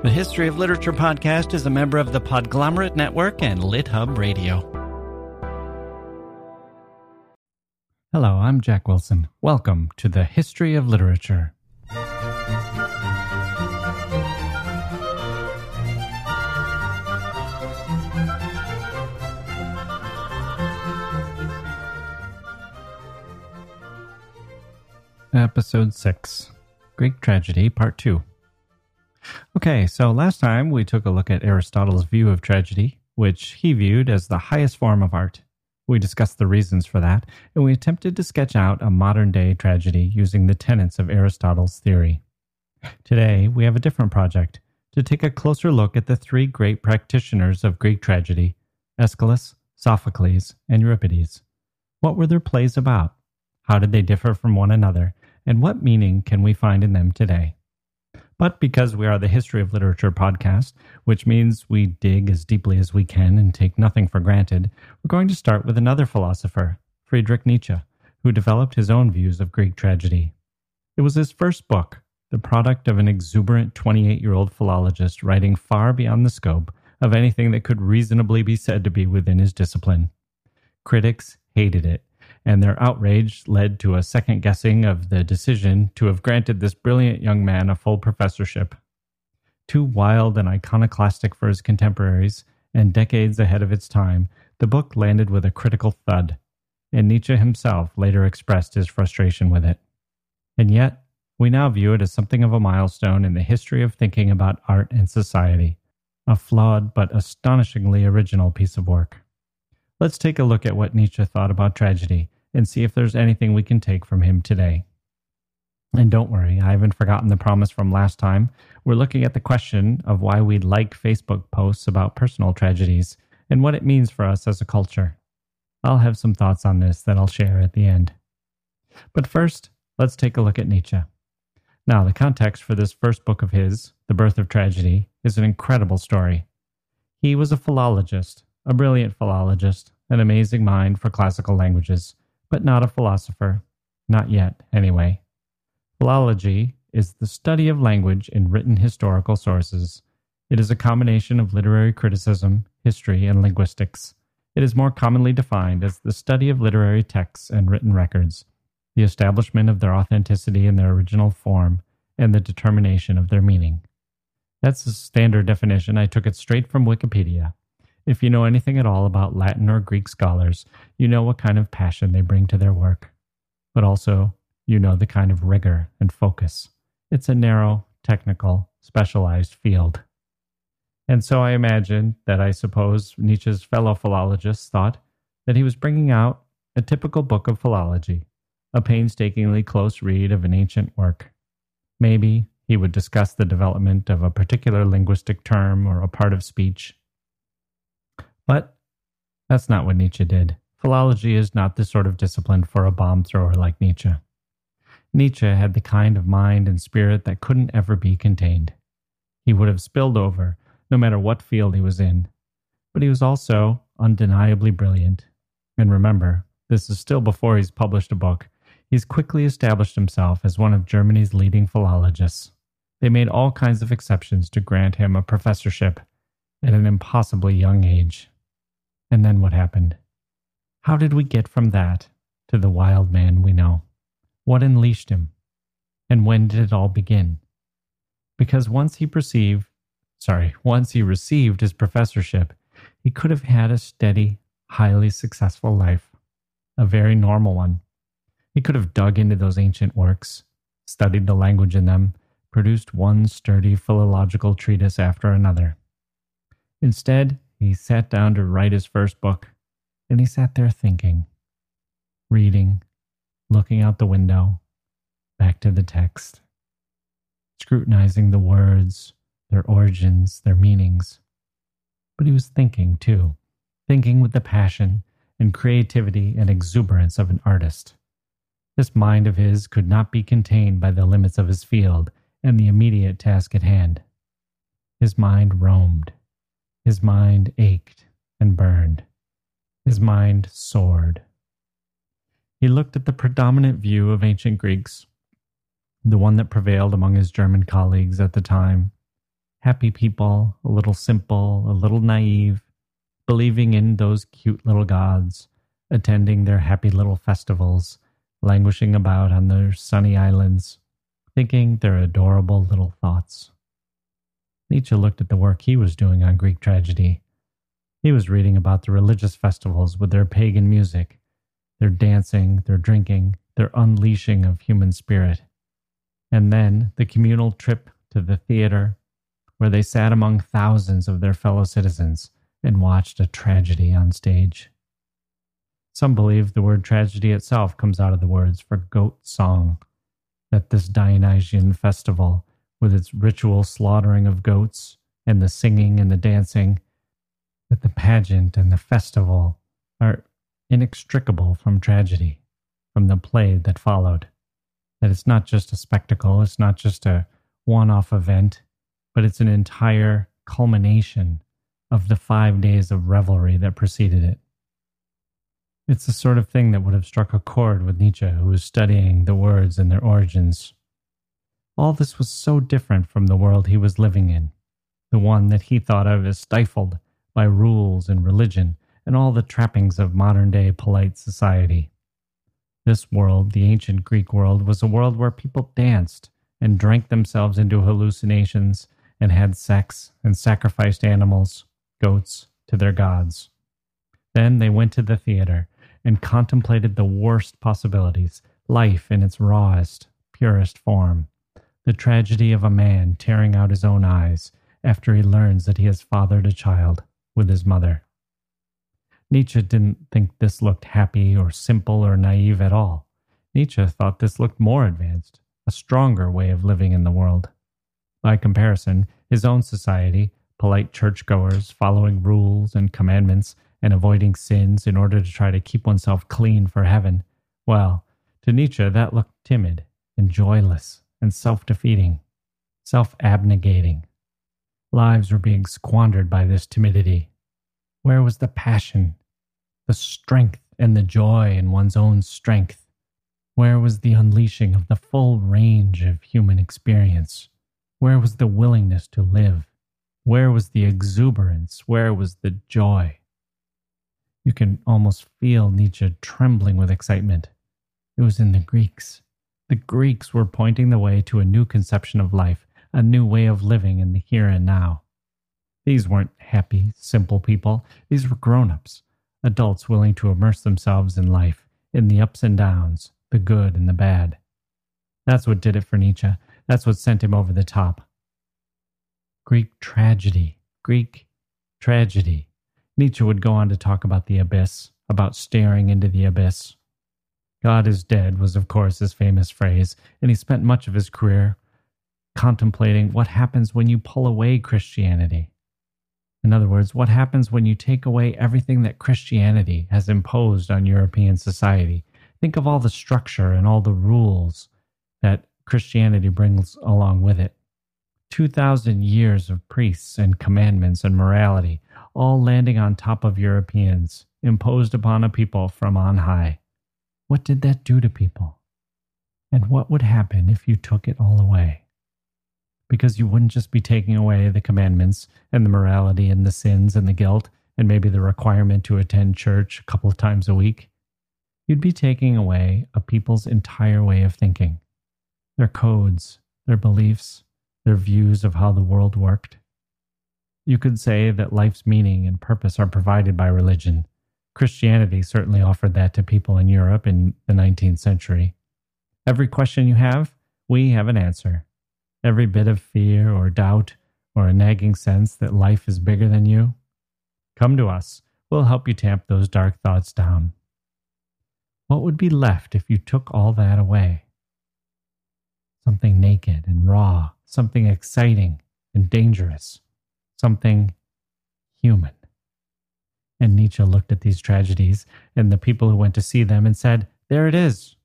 The History of Literature podcast is a member of the Podglomerate Network and LitHub Radio. Hello, I'm Jacke Wilson. Welcome to the History of Literature. Episode 6 Greek Tragedy, Part 2. Okay, so last time we took a look at Aristotle's view of tragedy, which he viewed as the highest form of art. We discussed the reasons for that, and we attempted to sketch out a modern day tragedy using the tenets of Aristotle's theory. Today, we have a different project to take a closer look at the three great practitioners of Greek tragedy Aeschylus, Sophocles, and Euripides. What were their plays about? How did they differ from one another? And what meaning can we find in them today? But because we are the History of Literature podcast, which means we dig as deeply as we can and take nothing for granted, we're going to start with another philosopher, Friedrich Nietzsche, who developed his own views of Greek tragedy. It was his first book, the product of an exuberant 28 year old philologist writing far beyond the scope of anything that could reasonably be said to be within his discipline. Critics hated it and their outrage led to a second guessing of the decision to have granted this brilliant young man a full professorship. Too wild and iconoclastic for his contemporaries, and decades ahead of its time, the book landed with a critical thud, and Nietzsche himself later expressed his frustration with it. And yet, we now view it as something of a milestone in the history of thinking about art and society, a flawed but astonishingly original piece of work. Let's take a look at what Nietzsche thought about tragedy and see if there's anything we can take from him today. And don't worry, I haven't forgotten the promise from last time. We're looking at the question of why we like Facebook posts about personal tragedies and what it means for us as a culture. I'll have some thoughts on this that I'll share at the end. But first, let's take a look at Nietzsche. Now, the context for this first book of his, The Birth of Tragedy, is an incredible story. He was a philologist, a brilliant philologist, an amazing mind for classical languages, but not a philosopher. Not yet, anyway. Philology is the study of language in written historical sources. It is a combination of literary criticism, history, and linguistics. It is more commonly defined as the study of literary texts and written records, the establishment of their authenticity in their original form, and the determination of their meaning. That's the standard definition. I took it straight from Wikipedia. If you know anything at all about Latin or Greek scholars, you know what kind of passion they bring to their work. But also, you know the kind of rigor and focus. It's a narrow, technical, specialized field. And so I imagine that I suppose Nietzsche's fellow philologists thought that he was bringing out a typical book of philology, a painstakingly close read of an ancient work. Maybe he would discuss the development of a particular linguistic term or a part of speech but that's not what Nietzsche did. Philology is not the sort of discipline for a bomb thrower like Nietzsche. Nietzsche had the kind of mind and spirit that couldn't ever be contained. He would have spilled over, no matter what field he was in. But he was also undeniably brilliant. And remember, this is still before he's published a book. He's quickly established himself as one of Germany's leading philologists. They made all kinds of exceptions to grant him a professorship at an impossibly young age. And then what happened? How did we get from that to the wild man we know? What unleashed him? And when did it all begin? Because once he perceived, sorry, once he received his professorship, he could have had a steady, highly successful life, a very normal one. He could have dug into those ancient works, studied the language in them, produced one sturdy philological treatise after another. Instead, he sat down to write his first book, and he sat there thinking, reading, looking out the window, back to the text, scrutinizing the words, their origins, their meanings. But he was thinking too, thinking with the passion and creativity and exuberance of an artist. This mind of his could not be contained by the limits of his field and the immediate task at hand. His mind roamed his mind ached and burned. His mind soared. He looked at the predominant view of ancient Greeks, the one that prevailed among his German colleagues at the time, happy people, a little simple, a little naive, believing in those cute little gods, attending their happy little festivals, languishing about on their sunny islands, thinking their adorable little thoughts. Nietzsche looked at the work he was doing on Greek tragedy. He was reading about the religious festivals with their pagan music, their dancing, their drinking, their unleashing of human spirit. And then the communal trip to the theater, where they sat among thousands of their fellow citizens and watched a tragedy on stage. Some believe the word tragedy itself comes out of the words for goat song, that this Dionysian festival, with its ritual slaughtering of goats and the singing and the dancing, that the pageant and the festival are inextricable from tragedy, from the play that followed. That it's not just a spectacle, it's not just a one off event, but it's an entire culmination of the five days of revelry that preceded it. It's the sort of thing that would have struck a chord with Nietzsche, who was studying the words and their origins. All this was so different from the world he was living in, the one that he thought of as stifled by rules and religion and all the trappings of modern day polite society. This world, the ancient Greek world, was a world where people danced and drank themselves into hallucinations and had sex and sacrificed animals, goats, to their gods. Then they went to the theater and contemplated the worst possibilities, life in its rawest, purest form, the tragedy of a man tearing out his own eyes after he learns that he has fathered a child with his mother. Nietzsche didn't think this looked happy or simple or naive at all. Nietzsche thought this looked more advanced, a stronger way of living in the world. By comparison, his own society, polite churchgoers following rules and commandments and avoiding sins in order to try to keep oneself clean for heaven, well, to Nietzsche that looked timid and joyless and self defeating, self abnegating. Lives were being squandered by this timidity. Where was the passion, the strength, and the joy in one's own strength? Where was the unleashing of the full range of human experience? Where was the willingness to live? Where was the exuberance? Where was the joy? You can almost feel Nietzsche trembling with excitement. It was in the Greeks. The Greeks were pointing the way to a new conception of life, a new way of living in the here and now. These weren't happy, simple people. These were grown ups, adults willing to immerse themselves in life, in the ups and downs, the good and the bad. That's what did it for Nietzsche. That's what sent him over the top. Greek tragedy, Greek tragedy. Nietzsche would go on to talk about the abyss, about staring into the abyss. God is dead was, of course, his famous phrase, and he spent much of his career contemplating what happens when you pull away Christianity. In other words, what happens when you take away everything that Christianity has imposed on European society? Think of all the structure and all the rules that Christianity brings along with it. 2,000 years of priests and commandments and morality, all landing on top of Europeans, imposed upon a people from on high. What did that do to people? And what would happen if you took it all away? Because you wouldn't just be taking away the commandments and the morality and the sins and the guilt and maybe the requirement to attend church a couple of times a week. You'd be taking away a people's entire way of thinking, their codes, their beliefs, their views of how the world worked. You could say that life's meaning and purpose are provided by religion. Christianity certainly offered that to people in Europe in the 19th century. Every question you have, we have an answer. Every bit of fear or doubt or a nagging sense that life is bigger than you, come to us. We'll help you tamp those dark thoughts down. What would be left if you took all that away? Something naked and raw, something exciting and dangerous, something human. And Nietzsche looked at these tragedies and the people who went to see them and said, There it is.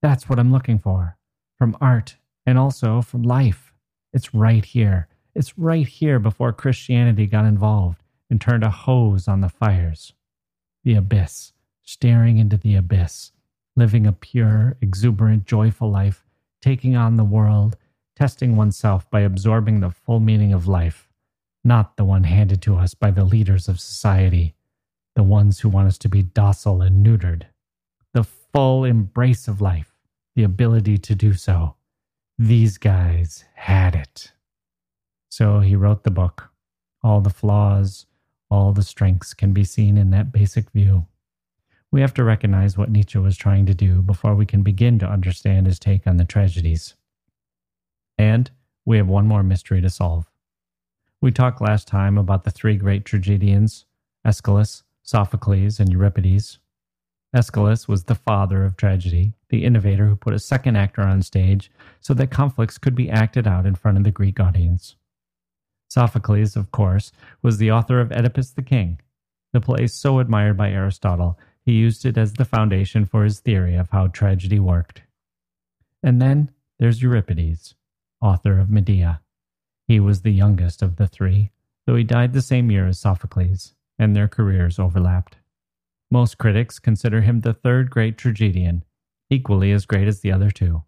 That's what I'm looking for from art and also from life. It's right here. It's right here before Christianity got involved and turned a hose on the fires. The abyss staring into the abyss, living a pure, exuberant, joyful life, taking on the world, testing oneself by absorbing the full meaning of life, not the one handed to us by the leaders of society, the ones who want us to be docile and neutered. The full embrace of life, the ability to do so. These guys had it. So he wrote the book. All the flaws, all the strengths can be seen in that basic view. We have to recognize what Nietzsche was trying to do before we can begin to understand his take on the tragedies. And we have one more mystery to solve. We talked last time about the three great tragedians Aeschylus, Sophocles, and Euripides. Aeschylus was the father of tragedy, the innovator who put a second actor on stage so that conflicts could be acted out in front of the Greek audience. Sophocles, of course, was the author of Oedipus the King, the play so admired by Aristotle he used it as the foundation for his theory of how tragedy worked. And then there's Euripides, author of Medea. He was the youngest of the three, though he died the same year as Sophocles, and their careers overlapped. Most critics consider him the third great tragedian, equally as great as the other two.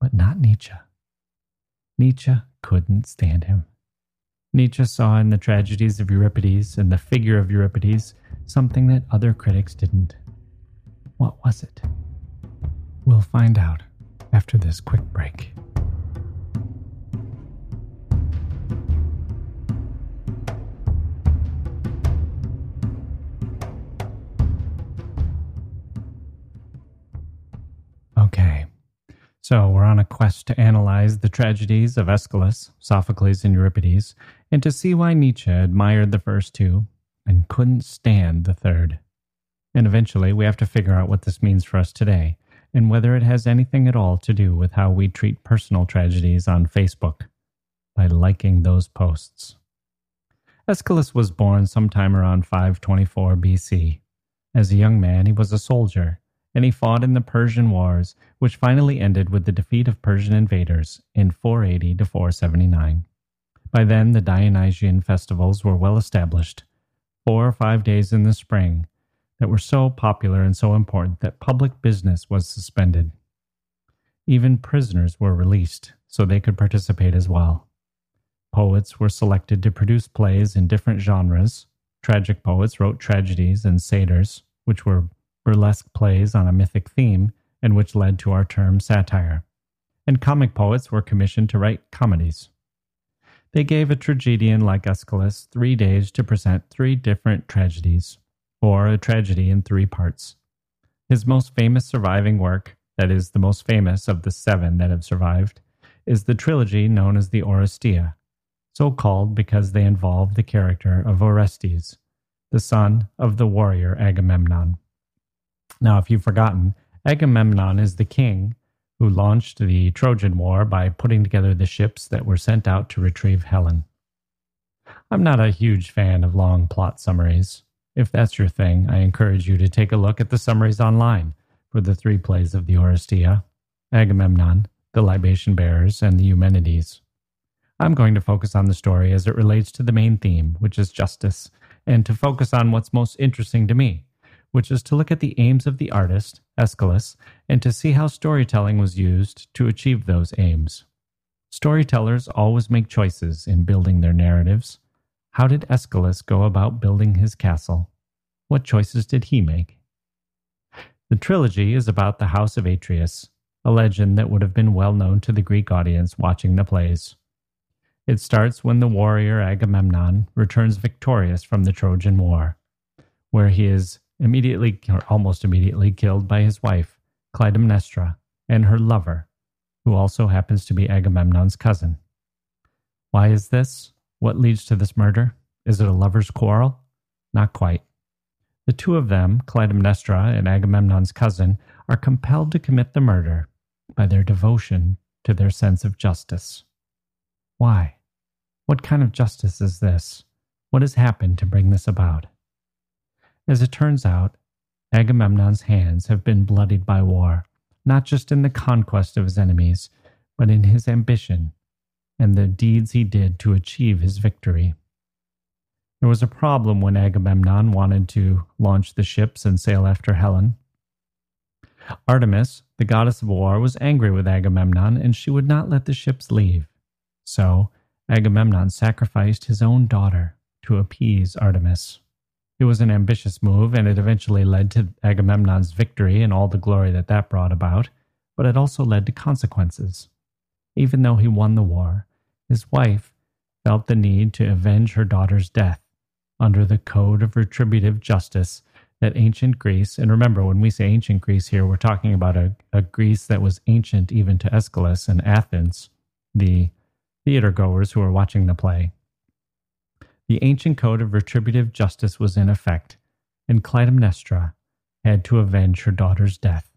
But not Nietzsche. Nietzsche couldn't stand him. Nietzsche saw in the tragedies of Euripides and the figure of Euripides something that other critics didn't. What was it? We'll find out after this quick break. So we're on a quest to analyze the tragedies of Aeschylus, Sophocles, and Euripides, and to see why Nietzsche admired the first two and couldn't stand the third. And eventually, we have to figure out what this means for us today and whether it has anything at all to do with how we treat personal tragedies on Facebook by liking those posts. Aeschylus was born sometime around 524 BC. As a young man, he was a soldier, and he fought in the Persian Wars, which finally ended with the defeat of Persian invaders in 480 to 479. By then, the Dionysian festivals were well established, four or five days in the spring that were so popular and so important that public business was suspended. Even prisoners were released so they could participate as well. Poets were selected to produce plays in different genres. Tragic poets wrote tragedies and satyrs, which were burlesque plays on a mythic theme and which led to our term satire. And comic poets were commissioned to write comedies. They gave a tragedian like Aeschylus three days to present three different tragedies, or a tragedy in three parts. His most famous surviving work, that is, the most famous of the seven that have survived, is the trilogy known as the Oresteia, so called because they involve the character of Orestes, the son of the warrior Agamemnon. Now, if you've forgotten, Agamemnon is the king who launched the Trojan War by putting together the ships that were sent out to retrieve Helen. I'm not a huge fan of long plot summaries. If that's your thing, I encourage you to take a look at the summaries online for the three plays of the Oresteia Agamemnon, the Libation Bearers, and the Eumenides. I'm going to focus on the story as it relates to the main theme, which is justice, and to focus on what's most interesting to me, which is to look at the aims of the artist, Aeschylus, and to see how storytelling was used to achieve those aims. Storytellers always make choices in building their narratives. How did Aeschylus go about building his castle? What choices did he make? The trilogy is about the House of Atreus, a legend that would have been well known to the Greek audience watching the plays. It starts when the warrior Agamemnon returns victorious from the Trojan War, where he is immediately or almost immediately killed by his wife, Clytemnestra, and her lover, who also happens to be Agamemnon's cousin. Why is this? What leads to this murder? Is it a lover's quarrel? Not quite. The two of them, Clytemnestra and Agamemnon's cousin, are compelled to commit the murder by their devotion to their sense of justice. Why? What kind of justice is this? What has happened to bring this about? As it turns out, Agamemnon's hands have been bloodied by war, not just in the conquest of his enemies, but in his ambition and the deeds he did to achieve his victory. There was a problem when Agamemnon wanted to launch the ships and sail after Helen. Artemis, the goddess of war, was angry with Agamemnon and she would not let the ships leave. So Agamemnon sacrificed his own daughter to appease Artemis. It was an ambitious move, and it eventually led to Agamemnon's victory and all the glory that that brought about, but it also led to consequences. Even though he won the war, his wife felt the need to avenge her daughter's death under the code of retributive justice that ancient Greece, and remember, when we say ancient Greece here, we're talking about a, a Greece that was ancient even to Aeschylus and Athens, the theater goers who were watching the play. The ancient code of retributive justice was in effect, and Clytemnestra had to avenge her daughter's death.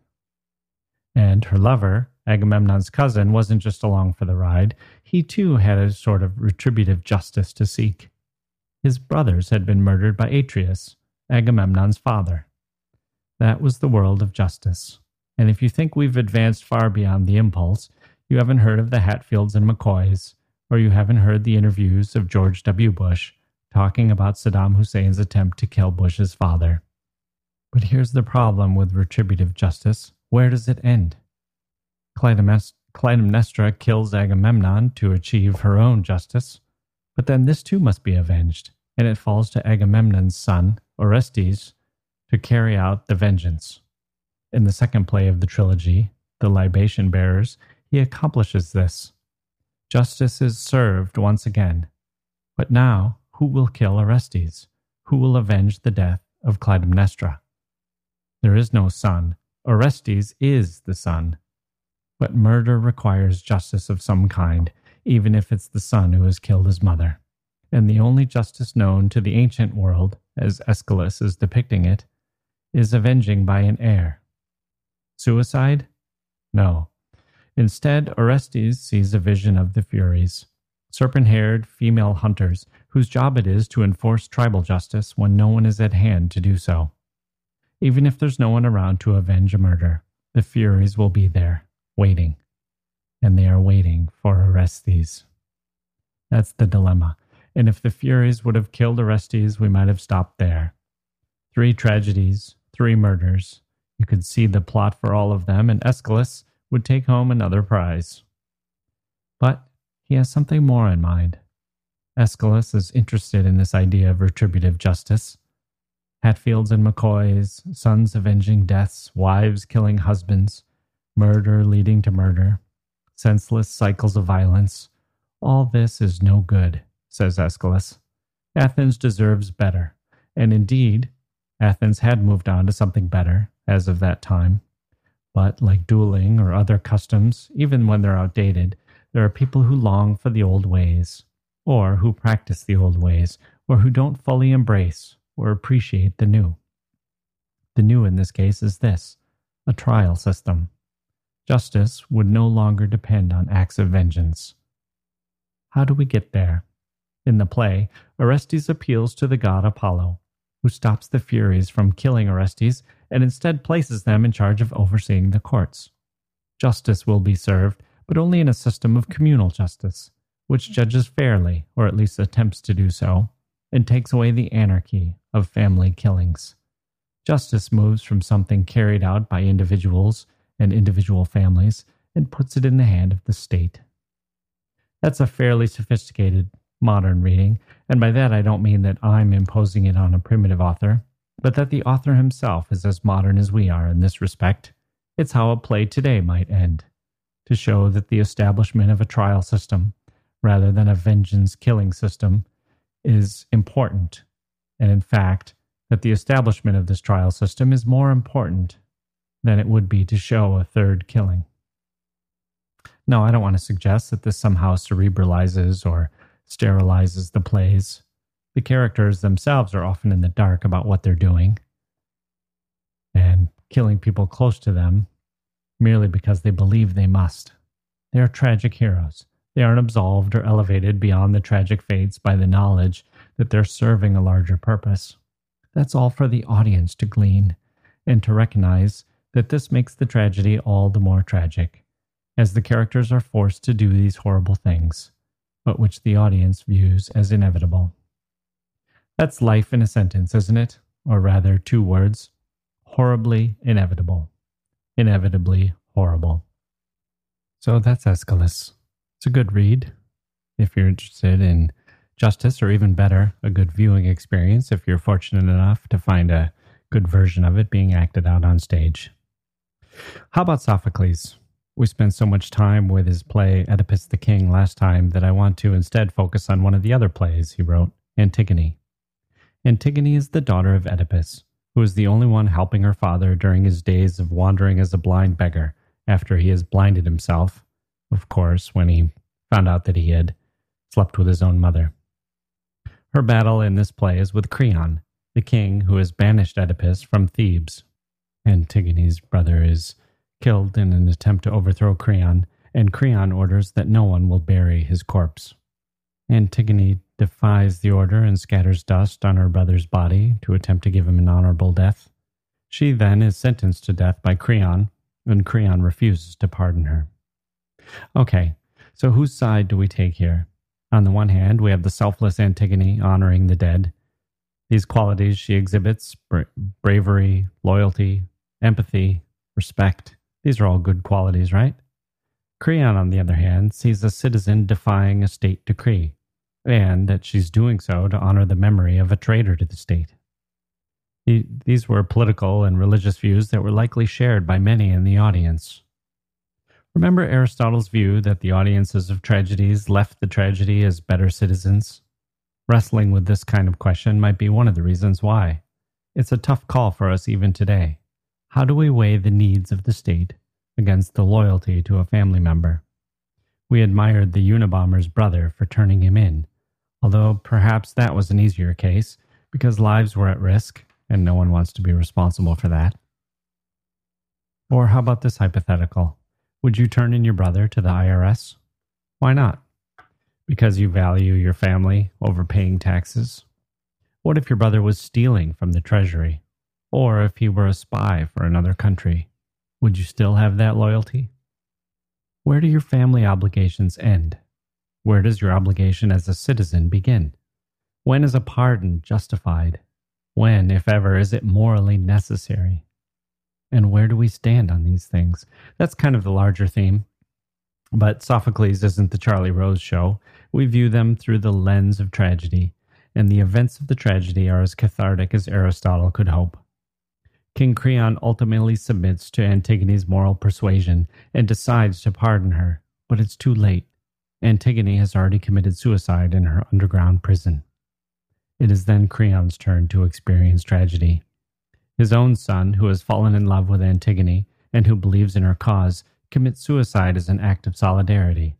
And her lover, Agamemnon's cousin, wasn't just along for the ride. He too had a sort of retributive justice to seek. His brothers had been murdered by Atreus, Agamemnon's father. That was the world of justice. And if you think we've advanced far beyond the impulse, you haven't heard of the Hatfields and McCoys, or you haven't heard the interviews of George W. Bush talking about Saddam Hussein's attempt to kill Bush's father. But here's the problem with retributive justice where does it end? Clytemnestra kills Agamemnon to achieve her own justice, but then this too must be avenged, and it falls to Agamemnon's son, Orestes, to carry out the vengeance. In the second play of the trilogy, The Libation Bearers, he accomplishes this. Justice is served once again. But now, who will kill Orestes? Who will avenge the death of Clytemnestra? There is no son. Orestes is the son. But murder requires justice of some kind, even if it's the son who has killed his mother. And the only justice known to the ancient world, as Aeschylus is depicting it, is avenging by an heir. Suicide? No. Instead, Orestes sees a vision of the Furies, serpent haired female hunters whose job it is to enforce tribal justice when no one is at hand to do so. Even if there's no one around to avenge a murder, the Furies will be there, waiting. And they are waiting for Orestes. That's the dilemma. And if the Furies would have killed Orestes, we might have stopped there. Three tragedies, three murders. You could see the plot for all of them, and Aeschylus would take home another prize. But he has something more in mind. Aeschylus is interested in this idea of retributive justice. Hatfields and McCoys, sons avenging deaths, wives killing husbands, murder leading to murder, senseless cycles of violence. All this is no good, says Aeschylus. Athens deserves better, and indeed, Athens had moved on to something better as of that time. But like dueling or other customs, even when they're outdated, there are people who long for the old ways, or who practice the old ways, or who don't fully embrace or appreciate the new. The new in this case is this a trial system. Justice would no longer depend on acts of vengeance. How do we get there? In the play, Orestes appeals to the god Apollo, who stops the Furies from killing Orestes and instead places them in charge of overseeing the courts. Justice will be served, but only in a system of communal justice, which judges fairly, or at least attempts to do so, and takes away the anarchy of family killings. Justice moves from something carried out by individuals and individual families and puts it in the hand of the state. That's a fairly sophisticated modern reading, and by that I don't mean that I'm imposing it on a primitive author, but that the author himself is as modern as we are in this respect. It's how a play today might end, to show that the establishment of a trial system, rather than a vengeance killing system, is important, and in fact, that the establishment of this trial system is more important than it would be to show a third killing. No, I don't want to suggest that this somehow cerebralizes or sterilizes the plays. The characters themselves are often in the dark about what they're doing and killing people close to them merely because they believe they must. They are tragic heroes. They aren't absolved or elevated beyond the tragic fates by the knowledge that they're serving a larger purpose. That's all for the audience to glean and to recognize that this makes the tragedy all the more tragic, as the characters are forced to do these horrible things, but which the audience views as inevitable. That's life in a sentence, isn't it? Or rather, two words horribly inevitable. inevitably horrible. So that's Aeschylus. It's a good read if you're interested in justice, or even better, a good viewing experience if you're fortunate enough to find a good version of it being acted out on stage. How about Sophocles? We spent so much time with his play Oedipus the King last time that I want to instead focus on one of the other plays he wrote, Antigone. Antigone is the daughter of Oedipus, who is the only one helping her father during his days of wandering as a blind beggar after he has blinded himself, of course, when he found out that he had slept with his own mother. Her battle in this play is with Creon, the king who has banished Oedipus from Thebes. Antigone's brother is killed in an attempt to overthrow Creon, and Creon orders that no one will bury his corpse. Antigone defies the order and scatters dust on her brother's body to attempt to give him an honorable death. She then is sentenced to death by Creon, and Creon refuses to pardon her. Okay, so whose side do we take here? On the one hand, we have the selfless Antigone honoring the dead. These qualities she exhibits bra- bravery, loyalty, empathy, respect these are all good qualities, right? Creon, on the other hand, sees a citizen defying a state decree, and that she's doing so to honor the memory of a traitor to the state. These were political and religious views that were likely shared by many in the audience. Remember Aristotle's view that the audiences of tragedies left the tragedy as better citizens? Wrestling with this kind of question might be one of the reasons why. It's a tough call for us even today. How do we weigh the needs of the state against the loyalty to a family member? We admired the Unabomber's brother for turning him in, although perhaps that was an easier case because lives were at risk and no one wants to be responsible for that. Or how about this hypothetical? Would you turn in your brother to the IRS? Why not? Because you value your family over paying taxes? What if your brother was stealing from the Treasury or if he were a spy for another country, would you still have that loyalty? Where do your family obligations end? Where does your obligation as a citizen begin? When is a pardon justified? When, if ever, is it morally necessary? And where do we stand on these things? That's kind of the larger theme. But Sophocles isn't the Charlie Rose show. We view them through the lens of tragedy, and the events of the tragedy are as cathartic as Aristotle could hope. King Creon ultimately submits to Antigone's moral persuasion and decides to pardon her, but it's too late. Antigone has already committed suicide in her underground prison. It is then Creon's turn to experience tragedy. His own son, who has fallen in love with Antigone and who believes in her cause, commits suicide as an act of solidarity.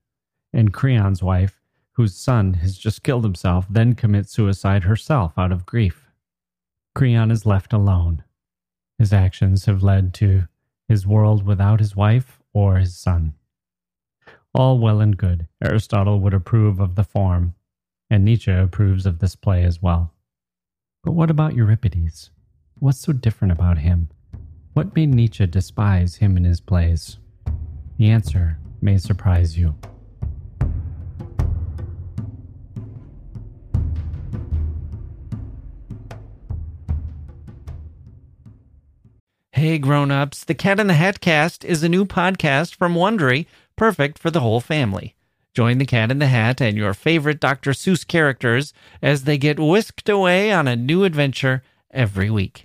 And Creon's wife, whose son has just killed himself, then commits suicide herself out of grief. Creon is left alone, his actions have led to his world without his wife or his son. All well and good. Aristotle would approve of the form, and Nietzsche approves of this play as well. But what about Euripides? What's so different about him? What made Nietzsche despise him in his plays? The answer may surprise you. Hey grown-ups, the Cat in the Hat cast is a new podcast from Wondery, perfect for the whole family. Join the Cat in the Hat and your favorite Dr. Seuss characters as they get whisked away on a new adventure every week.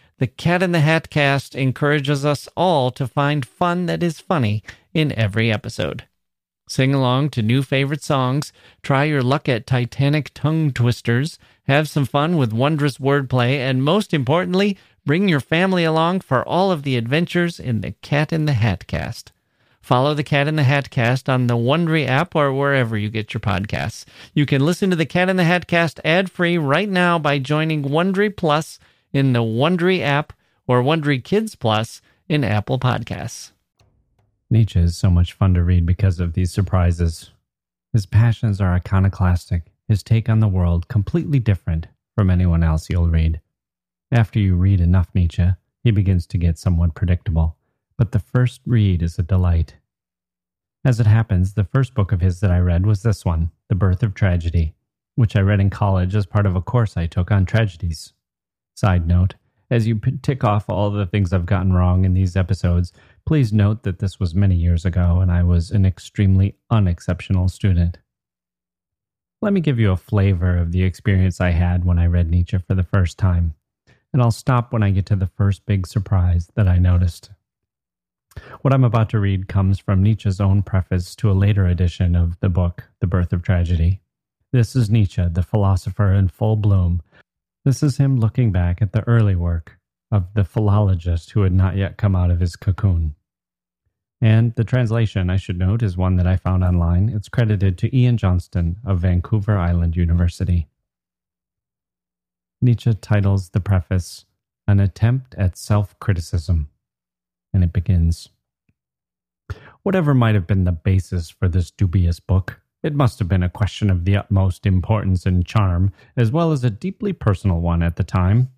the Cat in the Hat cast encourages us all to find fun that is funny in every episode. Sing along to new favorite songs, try your luck at Titanic tongue twisters, have some fun with wondrous wordplay, and most importantly, Bring your family along for all of the adventures in the Cat in the Hat cast. Follow the Cat in the Hat cast on the Wondery app or wherever you get your podcasts. You can listen to the Cat in the Hat cast ad-free right now by joining Wondery Plus in the Wondery app or Wondery Kids Plus in Apple Podcasts. Nietzsche is so much fun to read because of these surprises. His passions are iconoclastic, his take on the world completely different from anyone else you'll read. After you read enough Nietzsche, he begins to get somewhat predictable, but the first read is a delight. As it happens, the first book of his that I read was this one, The Birth of Tragedy, which I read in college as part of a course I took on tragedies. Side note, as you tick off all the things I've gotten wrong in these episodes, please note that this was many years ago and I was an extremely unexceptional student. Let me give you a flavor of the experience I had when I read Nietzsche for the first time, and I'll stop when I get to the first big surprise that I noticed. What I'm about to read comes from Nietzsche's own preface to a later edition of the book, The Birth of Tragedy. This is Nietzsche, the philosopher in full bloom. This is him looking back at the early work of the philologist who had not yet come out of his cocoon. And the translation, I should note, is one that I found online. It's credited to Ian Johnston of Vancouver Island University. Nietzsche titles the preface An Attempt at Self Criticism and it begins. Whatever might have been the basis for this dubious book, it must have been a question of the utmost importance and charm, as well as a deeply personal one at the time.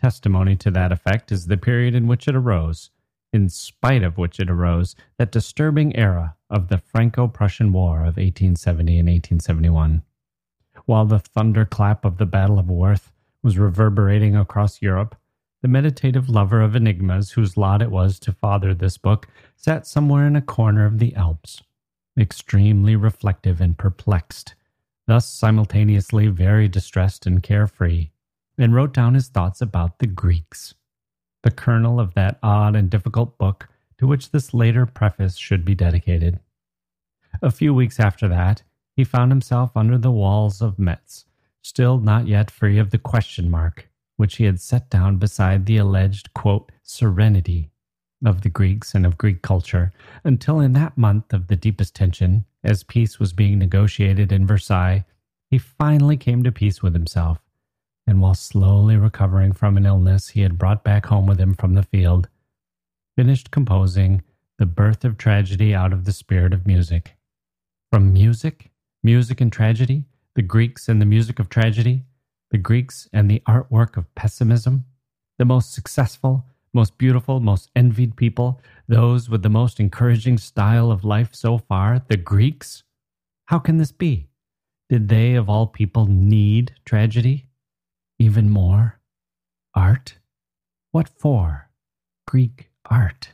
Testimony to that effect is the period in which it arose, in spite of which it arose, that disturbing era of the Franco Prussian War of 1870 and 1871. While the thunderclap of the Battle of Wörth was reverberating across Europe, the meditative lover of enigmas, whose lot it was to father this book, sat somewhere in a corner of the Alps, extremely reflective and perplexed, thus simultaneously very distressed and carefree, and wrote down his thoughts about the Greeks, the kernel of that odd and difficult book to which this later preface should be dedicated. A few weeks after that, he found himself under the walls of Metz, still not yet free of the question mark which he had set down beside the alleged, quote, serenity of the Greeks and of Greek culture, until in that month of the deepest tension, as peace was being negotiated in Versailles, he finally came to peace with himself, and while slowly recovering from an illness he had brought back home with him from the field, finished composing The Birth of Tragedy out of the spirit of music. From music, music and tragedy, the Greeks and the music of tragedy, the Greeks and the artwork of pessimism, the most successful, most beautiful, most envied people, those with the most encouraging style of life so far, the Greeks? How can this be? Did they, of all people, need tragedy? Even more? Art? What for? Greek art.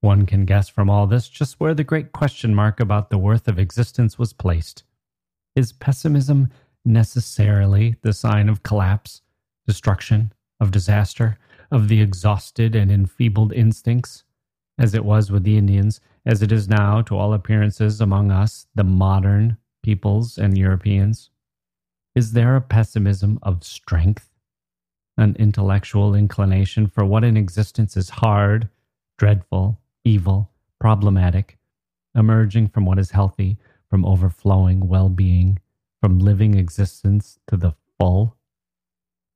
One can guess from all this just where the great question mark about the worth of existence was placed. Is pessimism necessarily the sign of collapse, destruction, of disaster, of the exhausted and enfeebled instincts, as it was with the Indians, as it is now, to all appearances, among us, the modern peoples and Europeans? Is there a pessimism of strength, an intellectual inclination for what in existence is hard, dreadful, evil, problematic, emerging from what is healthy, from overflowing well being, from living existence to the full?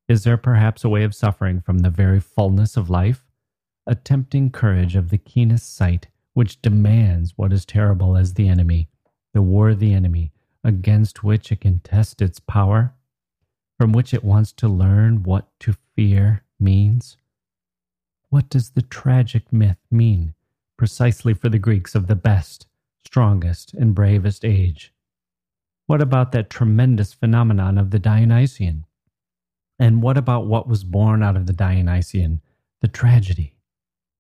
Is there perhaps a way of suffering from the very fullness of life? A tempting courage of the keenest sight, which demands what is terrible as the enemy, the worthy enemy, against which it can test its power, from which it wants to learn what to fear means? What does the tragic myth mean precisely for the Greeks of the best, strongest, and bravest age? What about that tremendous phenomenon of the Dionysian? And what about what was born out of the Dionysian, the tragedy?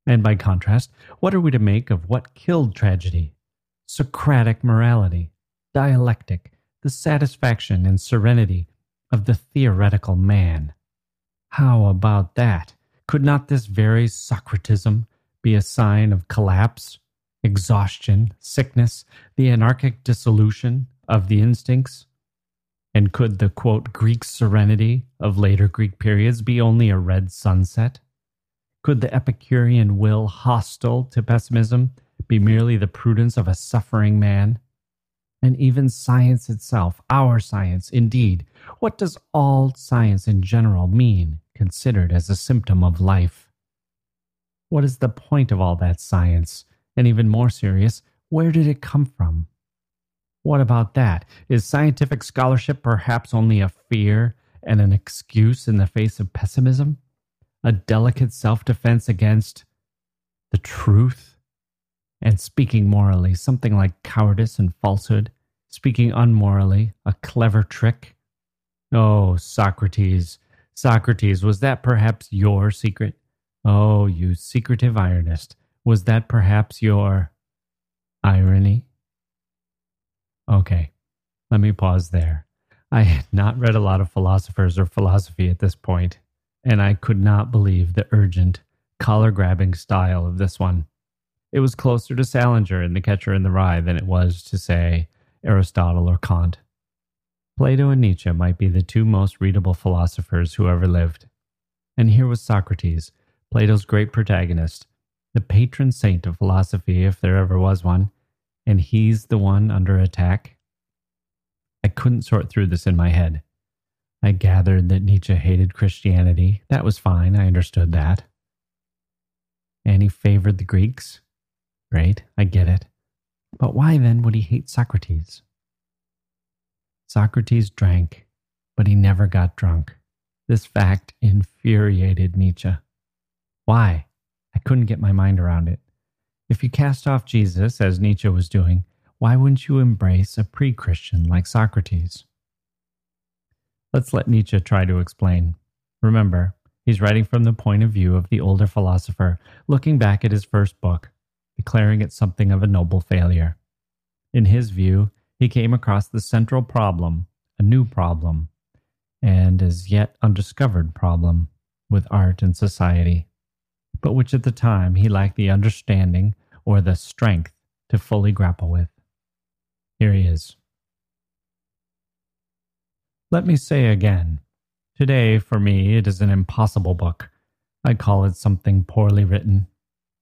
And by contrast, what are we to make of what killed tragedy? Socratic morality, dialectic, the satisfaction and serenity of the theoretical man. How about that? Could not this very Socratism be a sign of collapse, exhaustion, sickness, the anarchic dissolution of the instincts? And could the quote Greek serenity of later Greek periods be only a red sunset? Could the Epicurean will hostile to pessimism be merely the prudence of a suffering man? And even science itself, our science, indeed, what does all science in general mean, considered as a symptom of life? What is the point of all that science And even more serious, where did it come from? What about that? Is scientific scholarship perhaps only a fear and an excuse in the face of pessimism? A delicate self defense against the truth? And speaking morally, something like cowardice and falsehood? Speaking unmorally, a clever trick? Oh, Socrates, Socrates, was that perhaps your secret? Oh, you secretive ironist, was that perhaps your irony? Okay, let me pause there. I had not read a lot of philosophers or philosophy at this point, and I could not believe the urgent, collar grabbing style of this one. It was closer to Salinger in The Catcher in the Rye than it was to, say, Aristotle or Kant. Plato and Nietzsche might be the two most readable philosophers who ever lived. And here was Socrates, Plato's great protagonist, the patron saint of philosophy, if there ever was one, and he's the one under attack. I couldn't sort through this in my head. I gathered that Nietzsche hated Christianity. That was fine, I understood that. And he favored the Greeks. Great, I get it. But why then would he hate Socrates? Socrates drank, but he never got drunk. This fact infuriated Nietzsche. Why? I couldn't get my mind around it. If you cast off Jesus, as Nietzsche was doing, why wouldn't you embrace a pre Christian like Socrates? Let's let Nietzsche try to explain. Remember, he's writing from the point of view of the older philosopher, looking back at his first book, declaring it something of a noble failure. In his view, he came across the central problem, a new problem, and as yet undiscovered problem with art and society, but which at the time he lacked the understanding or the strength to fully grapple with. Here he is. Let me say again today, for me, it is an impossible book. I call it something poorly written,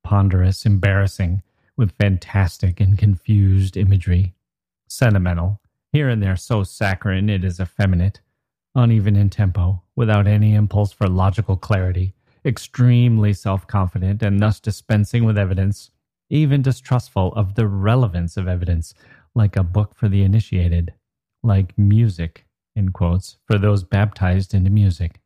ponderous, embarrassing, with fantastic and confused imagery sentimental, here and there so saccharine it is effeminate, uneven in tempo, without any impulse for logical clarity, extremely self confident, and thus dispensing with evidence, even distrustful of the relevance of evidence, like a book for the initiated, like music, in quotes, for those baptized into music,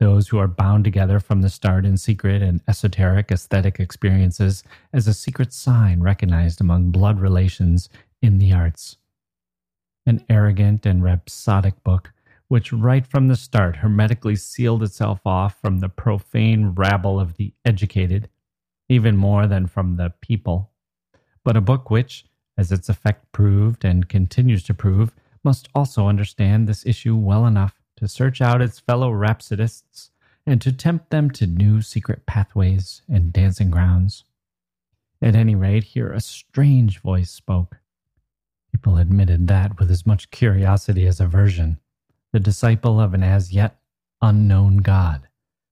those who are bound together from the start in secret and esoteric aesthetic experiences as a secret sign recognized among blood relations in the arts. An arrogant and rhapsodic book, which right from the start hermetically sealed itself off from the profane rabble of the educated, even more than from the people, but a book which, as its effect proved and continues to prove, must also understand this issue well enough to search out its fellow rhapsodists and to tempt them to new secret pathways and dancing grounds. At any rate, here a strange voice spoke, People admitted that with as much curiosity as aversion. The disciple of an as yet unknown God,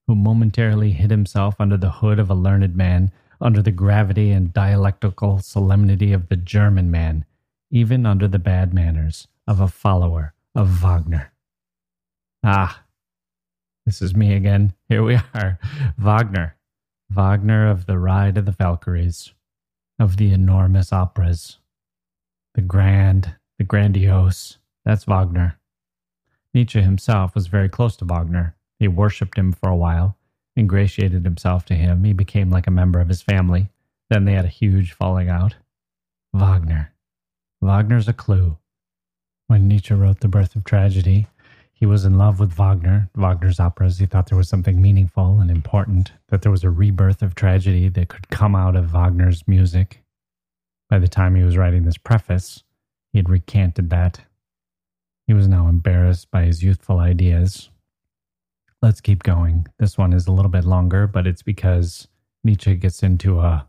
who momentarily hid himself under the hood of a learned man, under the gravity and dialectical solemnity of the German man, even under the bad manners of a follower of Wagner. Ah, this is me again. Here we are. Wagner. Wagner of the Ride of the Valkyries, of the enormous operas, the grand, the grandiose. That's Wagner. Nietzsche himself was very close to Wagner. He worshipped him for a while, ingratiated himself to him. He became like a member of his family. Then they had a huge falling out. Wagner. Wagner's a clue. When Nietzsche wrote The Birth of Tragedy, he was in love with Wagner, Wagner's operas. He thought there was something meaningful and important, that there was a rebirth of tragedy that could come out of Wagner's music. By the time he was writing this preface, he had recanted that. He was now embarrassed by his youthful ideas. Let's keep going. This one is a little bit longer, but it's because Nietzsche gets into a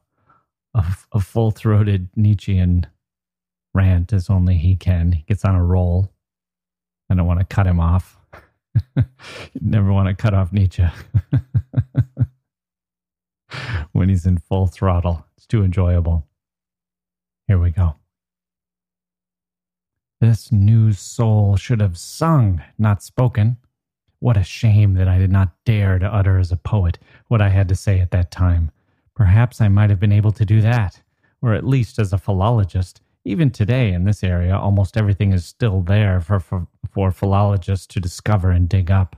a, a full throated Nietzschean rant as only he can. He gets on a roll. I don't want to cut him off. never want to cut off Nietzsche when he's in full throttle. It's too enjoyable. Here we go. This new soul should have sung, not spoken. What a shame that I did not dare to utter as a poet what I had to say at that time. Perhaps I might have been able to do that, or at least as a philologist. Even today in this area, almost everything is still there for, for, for philologists to discover and dig up.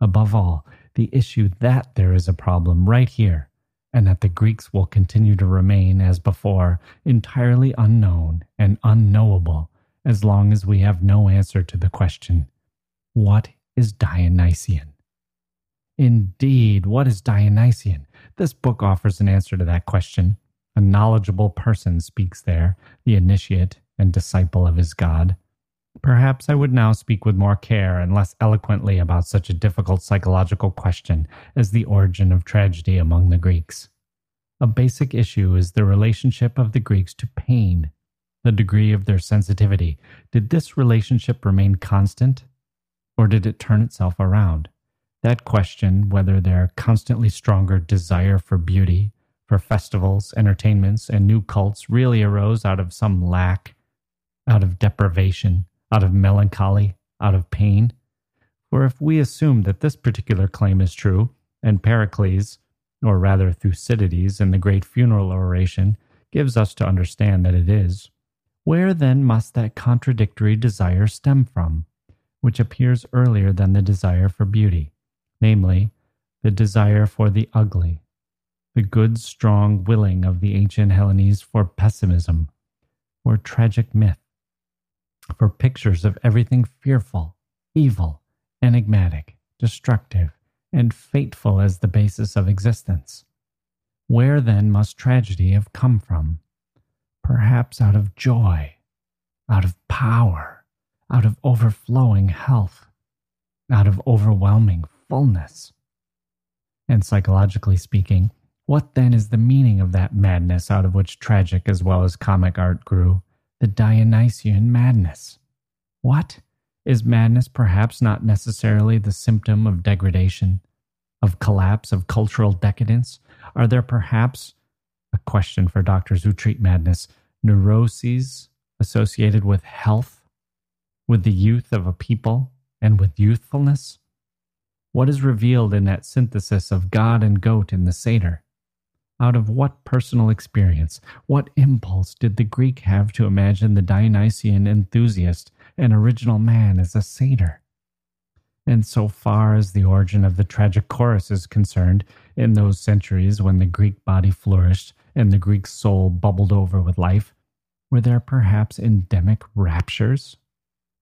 Above all, the issue that there is a problem right here, and that the Greeks will continue to remain, as before, entirely unknown and unknowable as long as we have no answer to the question what is Dionysian? Indeed, what is Dionysian? This book offers an answer to that question. A knowledgeable person speaks there, the initiate and disciple of his god. Perhaps I would now speak with more care and less eloquently about such a difficult psychological question as the origin of tragedy among the Greeks. A basic issue is the relationship of the Greeks to pain, the degree of their sensitivity. Did this relationship remain constant, or did it turn itself around? That question, whether their constantly stronger desire for beauty, for festivals, entertainments, and new cults really arose out of some lack, out of deprivation, out of melancholy, out of pain? For if we assume that this particular claim is true, and Pericles, or rather Thucydides in the great funeral oration, gives us to understand that it is, where then must that contradictory desire stem from, which appears earlier than the desire for beauty, namely, the desire for the ugly, the good, strong willing of the ancient Hellenes for pessimism, for tragic myth, for pictures of everything fearful, evil, enigmatic, destructive, and fateful as the basis of existence. Where then must tragedy have come from? Perhaps out of joy, out of power, out of overflowing health, out of overwhelming fullness. And psychologically speaking, what then is the meaning of that madness out of which tragic as well as comic art grew? The Dionysian madness. What? Is madness perhaps not necessarily the symptom of degradation, of collapse, of cultural decadence? Are there perhaps, a question for doctors who treat madness, neuroses associated with health, with the youth of a people, and with youthfulness? What is revealed in that synthesis of God and goat in the satyr? Out of what personal experience, what impulse did the Greek have to imagine the Dionysian enthusiast an original man as a satyr. And so far as the origin of the tragic chorus is concerned, in those centuries when the Greek body flourished and the Greek soul bubbled over with life, were there perhaps endemic raptures,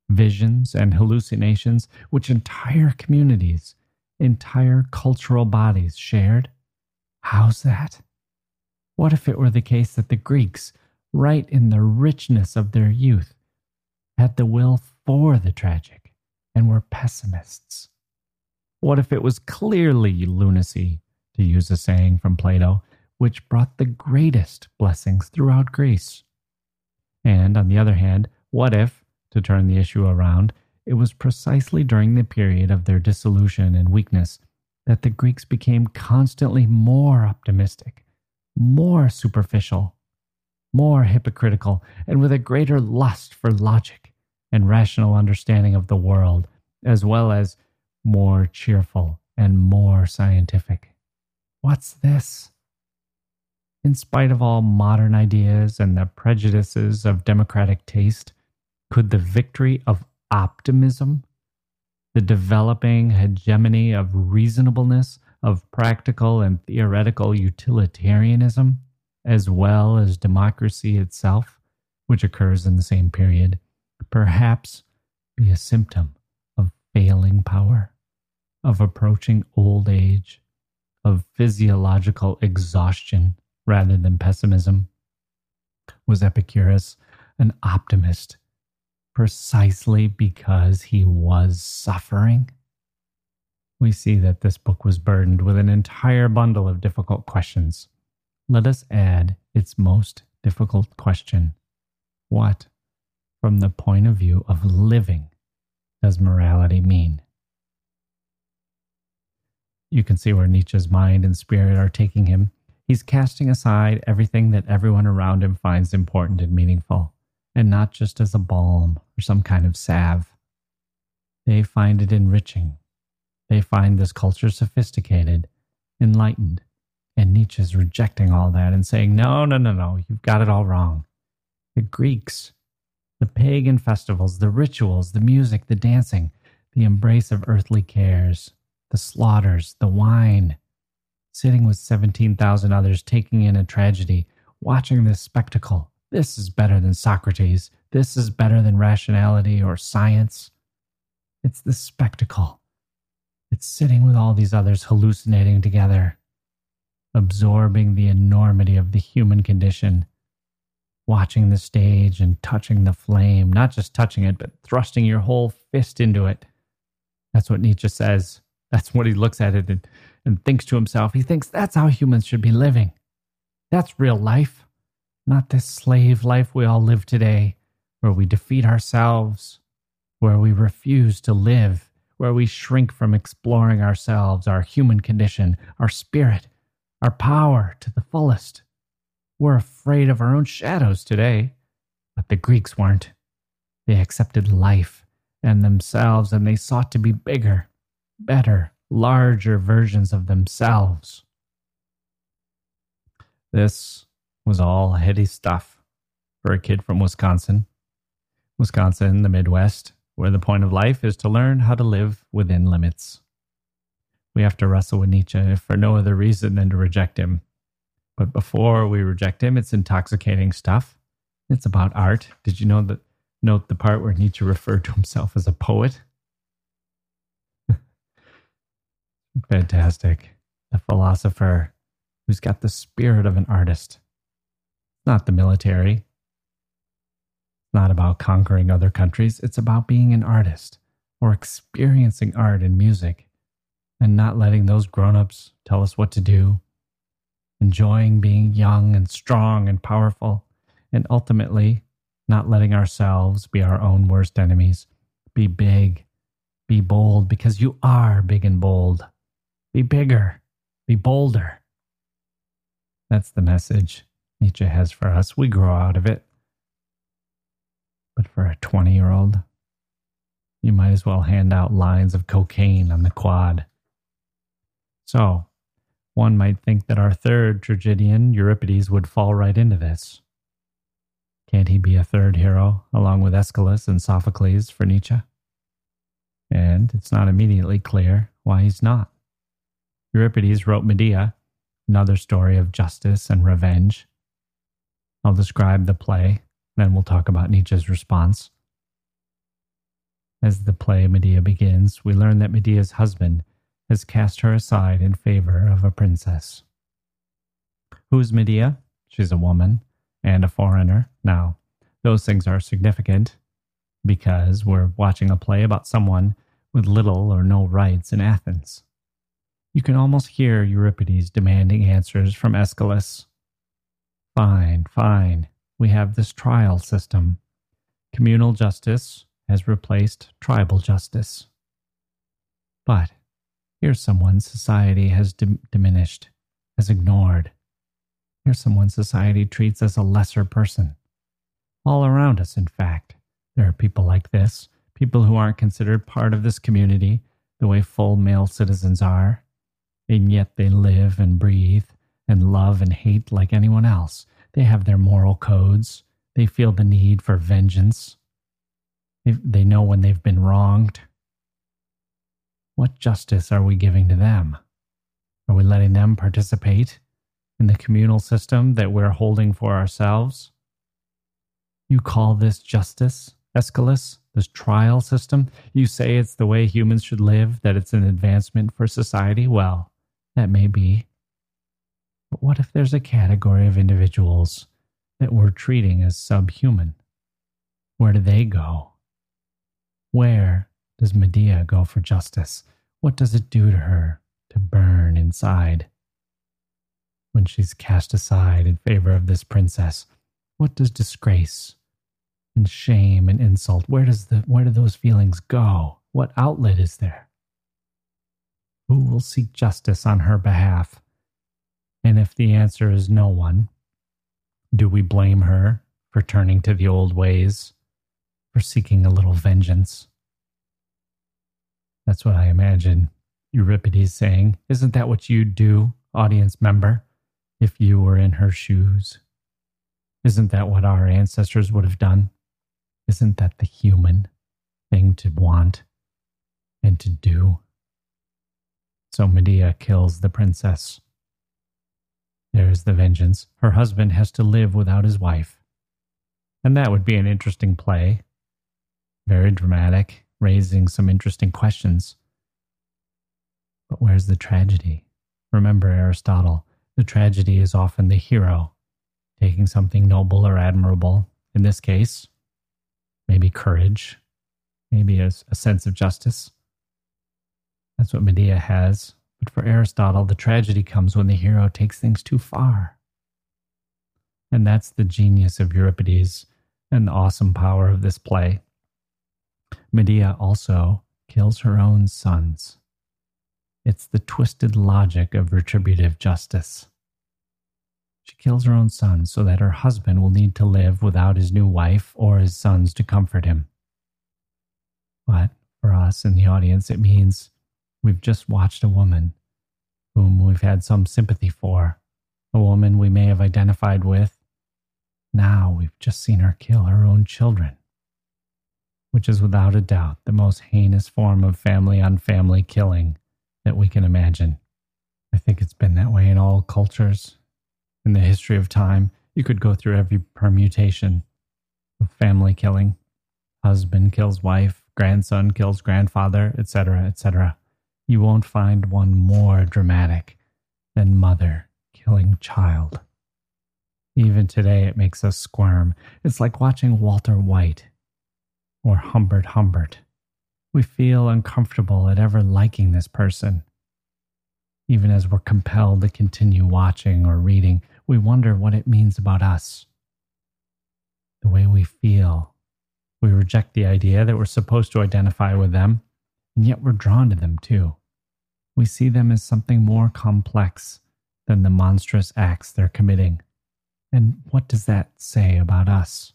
visions, and hallucinations which entire communities, entire cultural bodies shared? How's that? What if it were the case that the Greeks, right in the richness of their youth, had the will for the tragic and were pessimists? What if it was clearly lunacy, to use a saying from Plato, which brought the greatest blessings throughout Greece? And on the other hand, what if, to turn the issue around, it was precisely during the period of their dissolution and weakness that the Greeks became constantly more optimistic, more superficial, more hypocritical, and with a greater lust for logic and rational understanding of the world, as well as more cheerful and more scientific. What's this? In spite of all modern ideas and the prejudices of democratic taste, could the victory of optimism, the developing hegemony of reasonableness, of practical and theoretical utilitarianism, as well as democracy itself, which occurs in the same period, perhaps be a symptom of failing power, of approaching old age, of physiological exhaustion rather than pessimism. Was Epicurus an optimist precisely because he was suffering? We see that this book was burdened with an entire bundle of difficult questions. Let us add its most difficult question What from the point of view of living does morality mean? You can see where Nietzsche's mind and spirit are taking him. He's casting aside everything that everyone around him finds important and meaningful, and not just as a balm or some kind of salve. They find it enriching. They find this culture sophisticated, enlightened, And Nietzsche's rejecting all that and saying, no, no, no, no, you've got it all wrong. The Greeks, the pagan festivals, the rituals, the music, the dancing, the embrace of earthly cares, the slaughters, the wine, sitting with 17,000 others, taking in a tragedy, watching this spectacle. This is better than Socrates. This is better than rationality or science. It's the spectacle. It's sitting with all these others hallucinating together, absorbing the enormity of the human condition, watching the stage and touching the flame, not just touching it, but thrusting your whole fist into it. That's what Nietzsche says. That's what he looks at it and, and thinks to himself. He thinks that's how humans should be living. That's real life, not this slave life we all live today, where we defeat ourselves, where we refuse to live, where we shrink from exploring ourselves, our human condition, our spirit, our power to the fullest. We're afraid of our own shadows today, but the Greeks weren't. They accepted life and themselves, and they sought to be bigger, better, larger versions of themselves. This was all heady stuff for a kid from Wisconsin. Wisconsin, the Midwest, where the point of life is to learn how to live within limits. We have to wrestle with Nietzsche if for no other reason than to reject him. But before we reject him, it's intoxicating stuff. It's about art. Did you know that? Note the part where Nietzsche referred to himself as a poet. Fantastic. The philosopher who's got the spirit of an artist. Not the military. Not about conquering other countries. It's about being an artist or experiencing art and music and not letting those grown ups tell us what to do. Enjoying being young and strong and powerful, and ultimately not letting ourselves be our own worst enemies. Be big, be bold, because you are big and bold. Be bigger, be bolder. That's the message Nietzsche has for us. We grow out of it. But for a 20 year old, you might as well hand out lines of cocaine on the quad. So, one might think that our third tragedian, Euripides, would fall right into this. Can't he be a third hero, along with Aeschylus and Sophocles for Nietzsche? And it's not immediately clear why he's not. Euripides wrote Medea, another story of justice and revenge. I'll describe the play, then we'll talk about Nietzsche's response. As the play Medea begins, we learn that Medea's husband has cast her aside in favor of a princess. Who's Medea? She's a woman and a foreigner. Now, those things are significant because we're watching a play about someone with little or no rights in Athens. You can almost hear Euripides demanding answers from Aeschylus. Fine, fine. We have this trial system. Communal justice has replaced tribal justice. But here's someone society has diminished, has ignored, Here's someone society treats as a lesser person. All around us, in fact, there are people like this, people who aren't considered part of this community the way full male citizens are, and yet they live and breathe and love and hate like anyone else. They have their moral codes. They feel the need for vengeance. They know when they've been wronged. What justice are we giving to them? Are we letting them participate in the communal system that we're holding for ourselves. You call this justice, Aeschylus, this trial system? You say it's the way humans should live, that it's an advancement for society? Well, that may be. But what if there's a category of individuals that we're treating as subhuman? Where do they go? Where does Medea go for justice? What does it do to her to burn inside? when she's cast aside in favor of this princess? What does disgrace and shame and insult, where does the where do those feelings go? What outlet is there? Who will seek justice on her behalf? And if the answer is no one, do we blame her for turning to the old ways, for seeking a little vengeance? That's what I imagine Euripides saying. Isn't that what you'd do, audience member? if you were in her shoes? Isn't that what our ancestors would have done? Isn't that the human thing to want and to do? So Medea kills the princess. There's the vengeance. Her husband has to live without his wife. And that would be an interesting play. Very dramatic, raising some interesting questions. But where's the tragedy? Remember Aristotle the tragedy is often the hero taking something noble or admirable, in this case, maybe courage, maybe a, a sense of justice. That's what Medea has. But for Aristotle, the tragedy comes when the hero takes things too far. And that's the genius of Euripides and the awesome power of this play. Medea also kills her own sons. It's the twisted logic of retributive justice. She kills her own son so that her husband will need to live without his new wife or his sons to comfort him. But for us in the audience, it means we've just watched a woman whom we've had some sympathy for, a woman we may have identified with. Now we've just seen her kill her own children, which is without a doubt the most heinous form of family on family killing that we can imagine. I think it's been that way in all cultures. In the history of time, you could go through every permutation of family killing. Husband kills wife, grandson kills grandfather, etc., etc. You won't find one more dramatic than mother killing child. Even today, it makes us squirm. It's like watching Walter White or Humbert Humbert. We feel uncomfortable at ever liking this person. Even as we're compelled to continue watching or reading, we wonder what it means about us. The way we feel. We reject the idea that we're supposed to identify with them, and yet we're drawn to them too. We see them as something more complex than the monstrous acts they're committing. And what does that say about us?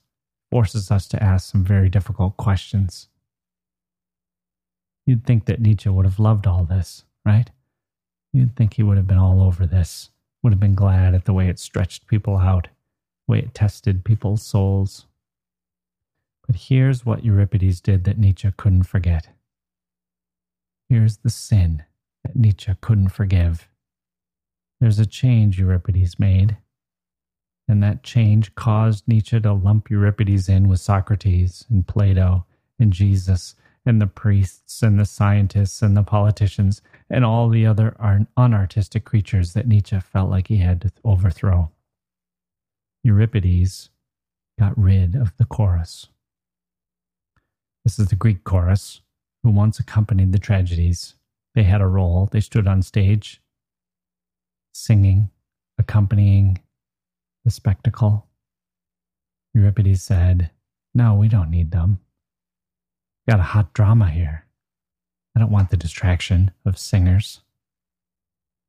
Forces us to ask some very difficult questions. You'd think that Nietzsche would have loved all this, right? You'd think he would have been all over this, would have been glad at the way it stretched people out, the way it tested people's souls. But here's what Euripides did that Nietzsche couldn't forget. Here's the sin that Nietzsche couldn't forgive. There's a change Euripides made, and that change caused Nietzsche to lump Euripides in with Socrates and Plato and Jesus and the priests and the scientists and the politicians and all the other unartistic creatures that Nietzsche felt like he had to overthrow. Euripides got rid of the chorus. This is the Greek chorus who once accompanied the tragedies. They had a role, they stood on stage singing, accompanying the spectacle. Euripides said, No, we don't need them. Got a hot drama here. I don't want the distraction of singers.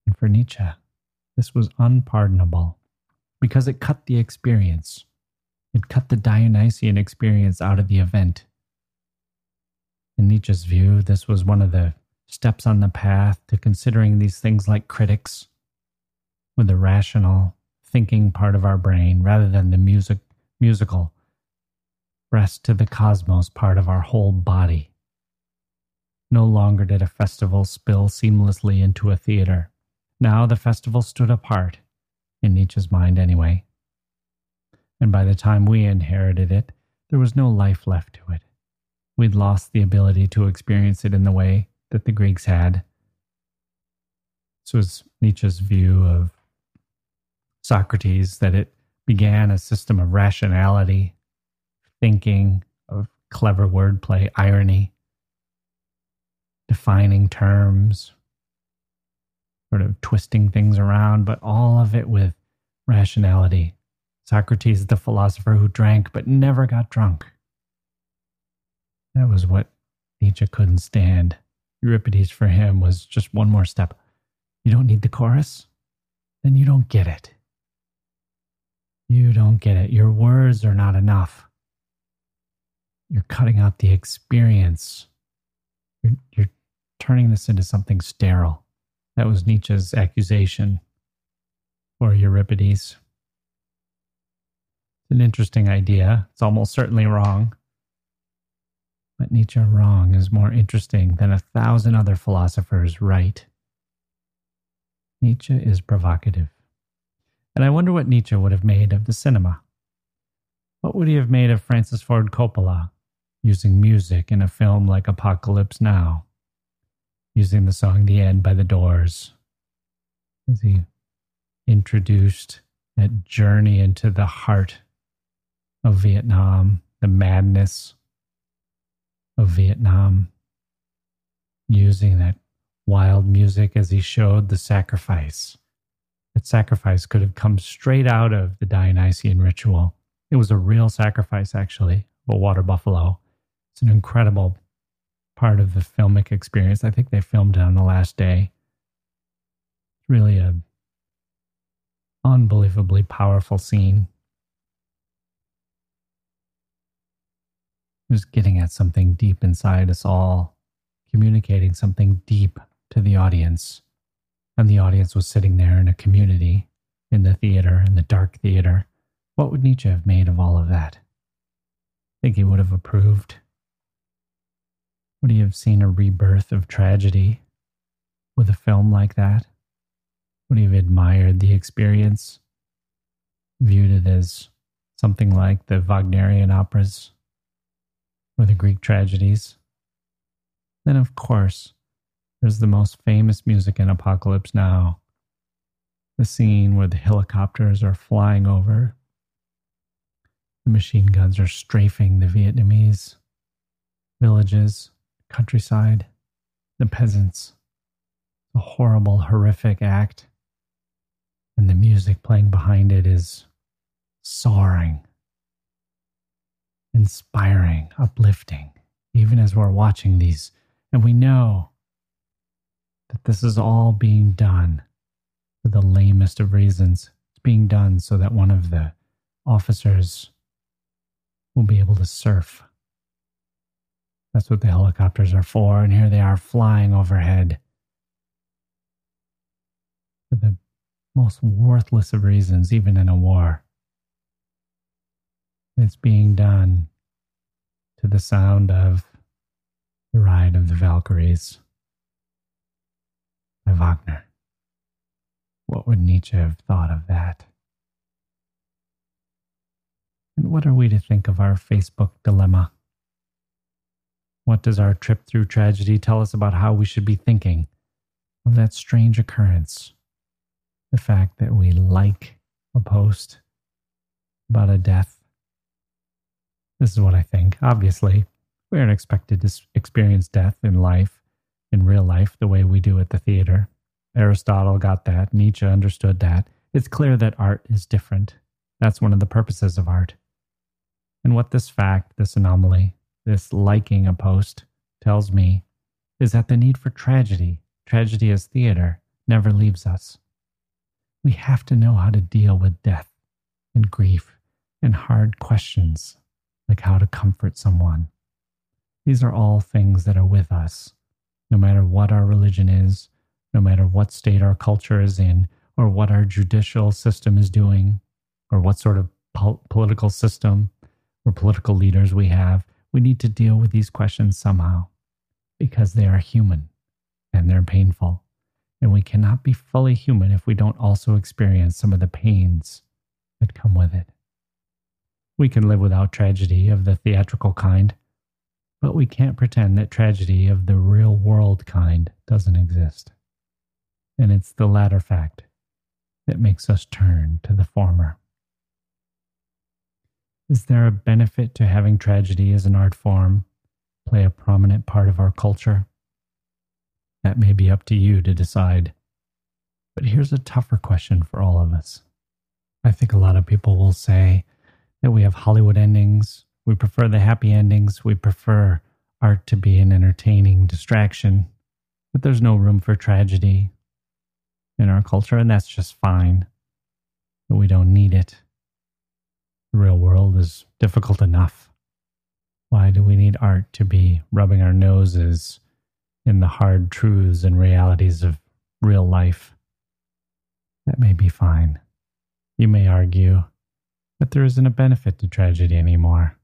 And for Nietzsche, this was unpardonable because it cut the experience. It cut the Dionysian experience out of the event. In Nietzsche's view, this was one of the steps on the path to considering these things like critics with the rational, thinking part of our brain rather than the music, musical, rest to the cosmos part of our whole body. No longer did a festival spill seamlessly into a theater. Now the festival stood apart, in Nietzsche's mind anyway. And by the time we inherited it, there was no life left to it. We'd lost the ability to experience it in the way that the Greeks had. This was Nietzsche's view of Socrates that it began a system of rationality thinking, of clever wordplay, irony, defining terms, sort of twisting things around, but all of it with rationality. Socrates, the philosopher who drank but never got drunk. That was what Nietzsche couldn't stand. Euripides for him was just one more step. You don't need the chorus? Then you don't get it. You don't get it. Your words are not enough you're cutting out the experience. You're, you're turning this into something sterile. That was Nietzsche's accusation for Euripides. It's an interesting idea. It's almost certainly wrong. Nietzsche wrong is more interesting than a thousand other philosophers right. Nietzsche is provocative. And I wonder what Nietzsche would have made of the cinema. What would he have made of Francis Ford Coppola using music in a film like Apocalypse Now, using the song The End by The Doors as he introduced that journey into the heart of Vietnam, the madness of Vietnam, using that wild music as he showed the sacrifice. That sacrifice could have come straight out of the Dionysian ritual. It was a real sacrifice, actually, of a water buffalo. It's an incredible part of the filmic experience. I think they filmed it on the last day. It's really a unbelievably powerful scene. Was getting at something deep inside us all, communicating something deep to the audience. And the audience was sitting there in a community in the theater, in the dark theater. What would Nietzsche have made of all of that? Think he would have approved? Would he have seen a rebirth of tragedy with a film like that? Would he have admired the experience, viewed it as something like the Wagnerian operas or the Greek tragedies? Then, of course, there's the most famous music in Apocalypse Now the scene where the helicopters are flying over, the machine guns are strafing the Vietnamese villages, countryside, the peasants. A horrible, horrific act. And the music playing behind it is soaring, inspiring, uplifting, even as we're watching these. And we know that this is all being done for the lamest of reasons. It's being done so that one of the officers will be able to surf. That's what the helicopters are for. And here they are flying overhead for the most worthless of reasons, even in a war. It's being done to the sound of the Ride of the Valkyries by Wagner. What would Nietzsche have thought of that? And what are we to think of our Facebook dilemma? What does our trip through tragedy tell us about how we should be thinking of that strange occurrence? The fact that we like a post about a death. This is what I think. Obviously, we aren't expected to experience death in life, in real life, the way we do at the theater. Aristotle got that. Nietzsche understood that. It's clear that art is different. That's one of the purposes of art. And what this fact, this anomaly, this liking a post tells me is that the need for tragedy, tragedy as theater, never leaves us. We have to know how to deal with death and grief and hard questions like how to comfort someone. These are all things that are with us, no matter what our religion is, no matter what state our culture is in, or what our judicial system is doing, or what sort of po- political system or political leaders we have. We need to deal with these questions somehow because they are human and they're painful. And we cannot be fully human if we don't also experience some of the pains that come with it. We can live without tragedy of the theatrical kind, but we can't pretend that tragedy of the real world kind doesn't exist. And it's the latter fact that makes us turn to the former. Is there a benefit to having tragedy as an art form play a prominent part of our culture? That may be up to you to decide. But here's a tougher question for all of us. I think a lot of people will say that we have Hollywood endings. We prefer the happy endings. We prefer art to be an entertaining distraction. But there's no room for tragedy in our culture, and that's just fine. But we don't need it. The real world is difficult enough. Why do we need art to be rubbing our noses in the hard truths and realities of real life? That may be fine. You may argue that there isn't a benefit to tragedy anymore.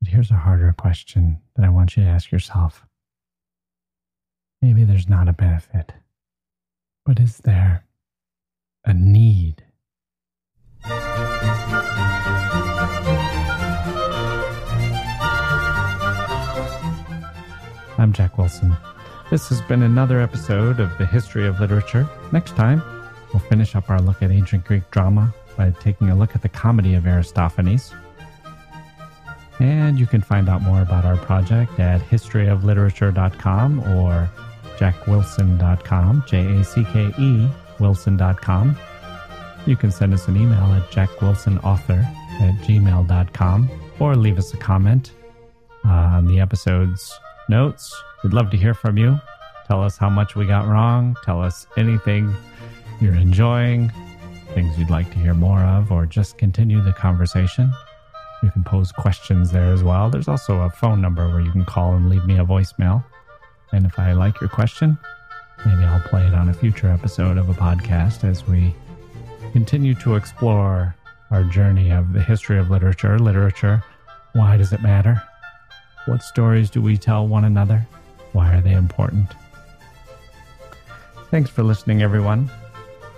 But here's a harder question that I want you to ask yourself. Maybe there's not a benefit, but is there a need? I'm Jacke Wilson. This has been another episode of the History of Literature. Next time, we'll finish up our look at ancient Greek drama by taking a look at the comedy of Aristophanes. And you can find out more about our project at historyofliterature.com or jackewilson.com, J A C K E, wilson.com. You can send us an email at jackewilsonauthor at gmail.com or leave us a comment on the episode's notes. We'd love to hear from you. Tell us how much we got wrong. Tell us anything you're enjoying, things you'd like to hear more of, or just continue the conversation. You can pose questions there as well. There's also a phone number where you can call and leave me a voicemail. And if I like your question, maybe I'll play it on a future episode of a podcast as we continue to explore our journey of the history of literature. Literature, why does it matter? What stories do we tell one another? Why are they important? Thanks for listening, everyone.